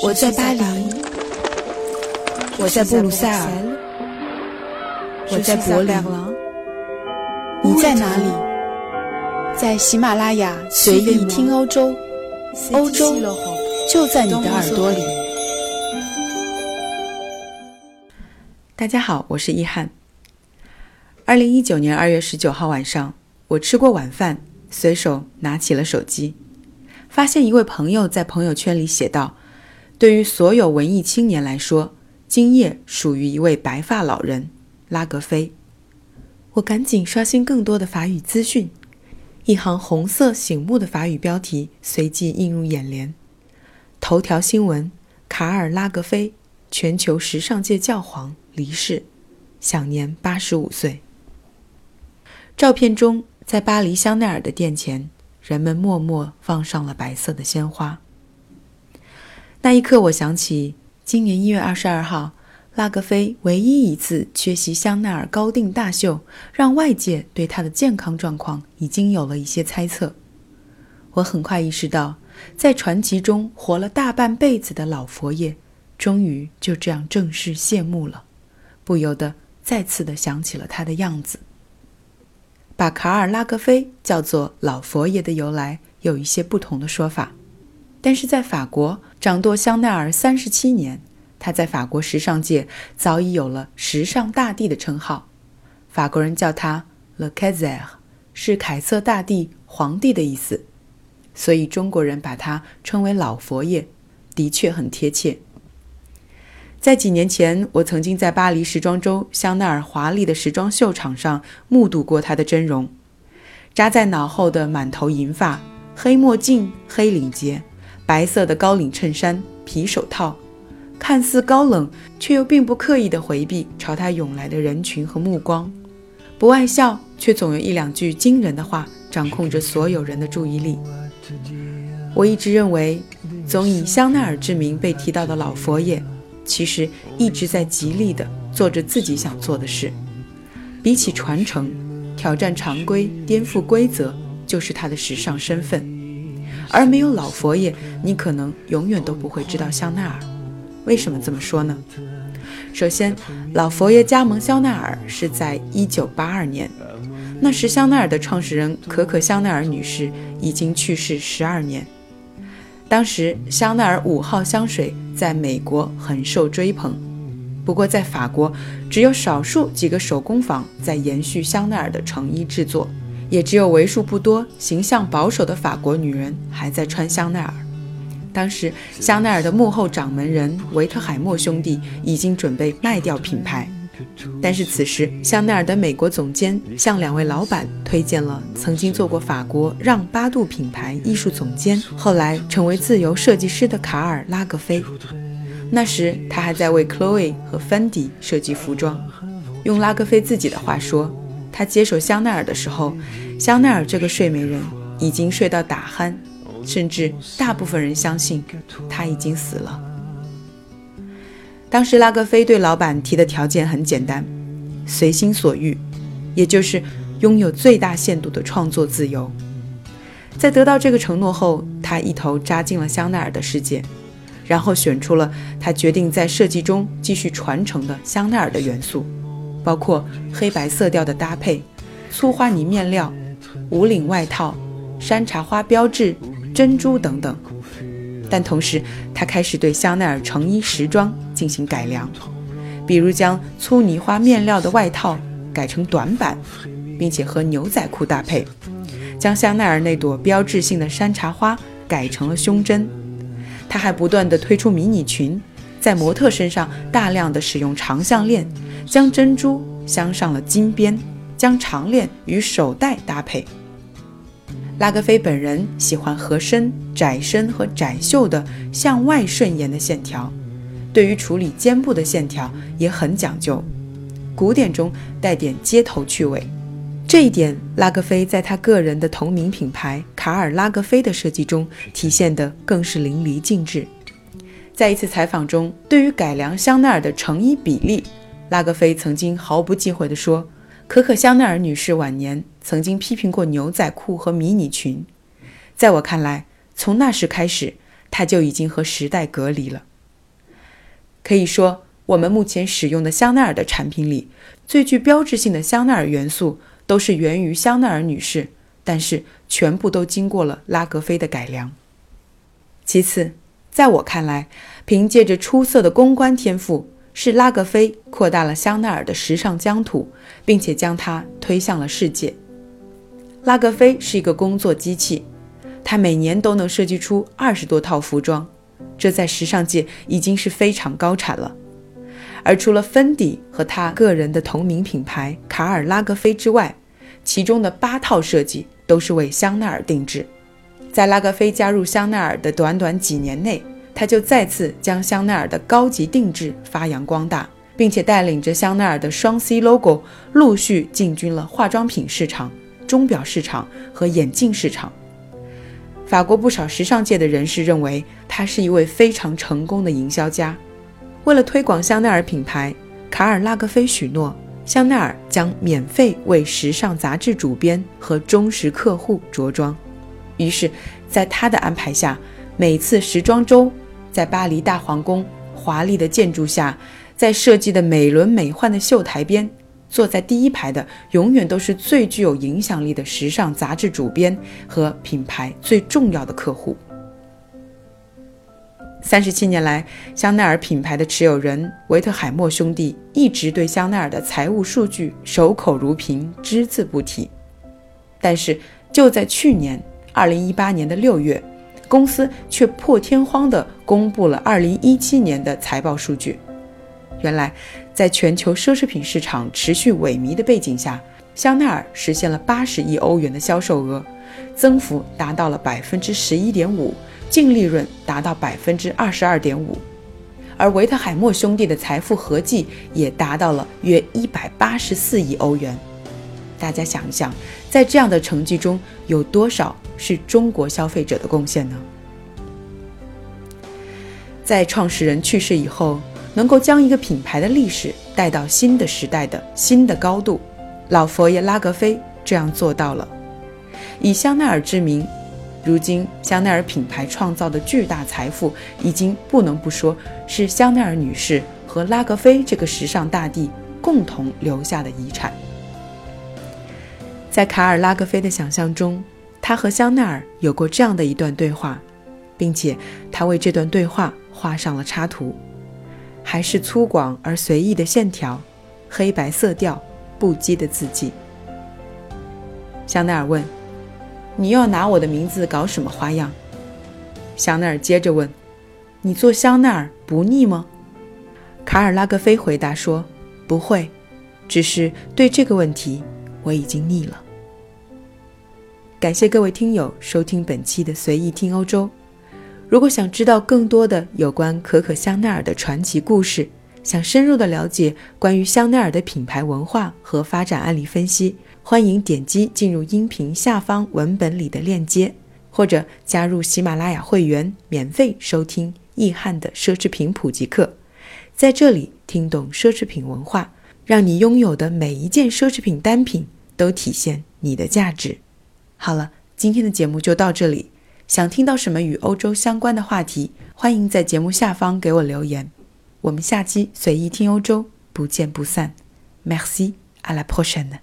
我在巴黎，我在布鲁塞尔，我在柏林，你在哪里？在喜马拉雅随意听欧洲，欧洲就在你的耳朵里。大家好，我是易翰。二零一九年二月十九号晚上，我吃过晚饭，随手拿起了手机，发现一位朋友在朋友圈里写道。对于所有文艺青年来说，今夜属于一位白发老人拉格菲。我赶紧刷新更多的法语资讯，一行红色醒目的法语标题随即映入眼帘：头条新闻，卡尔拉格菲，全球时尚界教皇离世，享年八十五岁。照片中，在巴黎香奈儿的店前，人们默默放上了白色的鲜花。那一刻，我想起今年一月二十二号，拉格菲唯一一次缺席香奈儿高定大秀，让外界对他的健康状况已经有了一些猜测。我很快意识到，在传奇中活了大半辈子的老佛爷，终于就这样正式谢幕了，不由得再次的想起了他的样子。把卡尔拉格菲叫做老佛爷的由来，有一些不同的说法。但是在法国掌舵香奈儿三十七年，他在法国时尚界早已有了“时尚大帝”的称号。法国人叫他 Le Kaiser，是凯瑟大帝、皇帝的意思，所以中国人把他称为老佛爷，的确很贴切。在几年前，我曾经在巴黎时装周香奈儿华丽的时装秀场上目睹过他的真容：扎在脑后的满头银发，黑墨镜、黑领结。白色的高领衬衫、皮手套，看似高冷，却又并不刻意的回避朝他涌来的人群和目光，不爱笑，却总有一两句惊人的话掌控着所有人的注意力。我一直认为，总以香奈儿之名被提到的老佛爷，其实一直在极力的做着自己想做的事。比起传承、挑战常规、颠覆规则，就是他的时尚身份。而没有老佛爷，你可能永远都不会知道香奈儿。为什么这么说呢？首先，老佛爷加盟香奈儿是在1982年，那时香奈儿的创始人可可香奈儿女士已经去世十二年。当时香奈儿五号香水在美国很受追捧，不过在法国只有少数几个手工坊在延续香奈儿的成衣制作。也只有为数不多形象保守的法国女人还在穿香奈儿。当时，香奈儿的幕后掌门人维特海默兄弟已经准备卖掉品牌，但是此时，香奈儿的美国总监向两位老板推荐了曾经做过法国让巴杜品牌艺术总监，后来成为自由设计师的卡尔拉格菲。那时，他还在为 Chloe 和 Fendi 设计服装。用拉格菲自己的话说。他接手香奈儿的时候，香奈儿这个睡美人已经睡到打鼾，甚至大部分人相信他已经死了。当时拉格菲对老板提的条件很简单，随心所欲，也就是拥有最大限度的创作自由。在得到这个承诺后，他一头扎进了香奈儿的世界，然后选出了他决定在设计中继续传承的香奈儿的元素。包括黑白色调的搭配、粗花呢面料、无领外套、山茶花标志、珍珠等等。但同时，他开始对香奈儿成衣时装进行改良，比如将粗呢花面料的外套改成短版，并且和牛仔裤搭配；将香奈儿那朵标志性的山茶花改成了胸针。他还不断地推出迷你裙，在模特身上大量的使用长项链。将珍珠镶上了金边，将长链与手带搭配。拉格菲本人喜欢合身、窄身和窄袖的向外顺延的线条，对于处理肩部的线条也很讲究，古典中带点街头趣味。这一点，拉格菲在他个人的同名品牌卡尔拉格菲的设计中体现得更是淋漓尽致。在一次采访中，对于改良香奈儿的成衣比例。拉格菲曾经毫不忌讳地说：“可可香奈儿女士晚年曾经批评过牛仔裤和迷你裙。在我看来，从那时开始，她就已经和时代隔离了。可以说，我们目前使用的香奈儿的产品里，最具标志性的香奈儿元素都是源于香奈儿女士，但是全部都经过了拉格菲的改良。其次，在我看来，凭借着出色的公关天赋，是拉格菲扩大了香奈儿的时尚疆土，并且将它推向了世界。拉格菲是一个工作机器，他每年都能设计出二十多套服装，这在时尚界已经是非常高产了。而除了芬迪和他个人的同名品牌卡尔拉格菲之外，其中的八套设计都是为香奈儿定制。在拉格菲加入香奈儿的短短几年内，他就再次将香奈儿的高级定制发扬光大，并且带领着香奈儿的双 C logo 陆续进军了化妆品市场、钟表市场和眼镜市场。法国不少时尚界的人士认为，他是一位非常成功的营销家。为了推广香奈儿品牌，卡尔拉格菲许诺，香奈儿将免费为时尚杂志主编和忠实客户着装。于是，在他的安排下，每次时装周在巴黎大皇宫华丽的建筑下，在设计的美轮美奂的秀台边，坐在第一排的永远都是最具有影响力的时尚杂志主编和品牌最重要的客户。三十七年来，香奈儿品牌的持有人维特海默兄弟一直对香奈儿的财务数据守口如瓶，只字不提。但是，就在去年。二零一八年的六月，公司却破天荒地公布了二零一七年的财报数据。原来，在全球奢侈品市场持续萎靡的背景下，香奈儿实现了八十亿欧元的销售额，增幅达到了百分之十一点五，净利润达到百分之二十二点五，而维特海默兄弟的财富合计也达到了约一百八十四亿欧元。大家想一想，在这样的成绩中，有多少是中国消费者的贡献呢？在创始人去世以后，能够将一个品牌的历史带到新的时代的新的高度，老佛爷拉格菲这样做到了。以香奈儿之名，如今香奈儿品牌创造的巨大财富，已经不能不说是香奈儿女士和拉格菲这个时尚大帝共同留下的遗产。在卡尔拉格菲的想象中，他和香奈儿有过这样的一段对话，并且他为这段对话画上了插图，还是粗犷而随意的线条，黑白色调，不羁的字迹。香奈儿问：“你又要拿我的名字搞什么花样？”香奈儿接着问：“你做香奈儿不腻吗？”卡尔拉格菲回答说：“不会，只是对这个问题。”我已经腻了。感谢各位听友收听本期的随意听欧洲。如果想知道更多的有关可可香奈儿的传奇故事，想深入的了解关于香奈儿的品牌文化和发展案例分析，欢迎点击进入音频下方文本里的链接，或者加入喜马拉雅会员，免费收听易汉的奢侈品普及课，在这里听懂奢侈品文化。让你拥有的每一件奢侈品单品都体现你的价值。好了，今天的节目就到这里。想听到什么与欧洲相关的话题，欢迎在节目下方给我留言。我们下期随意听欧洲，不见不散。Merci，à la prochaine。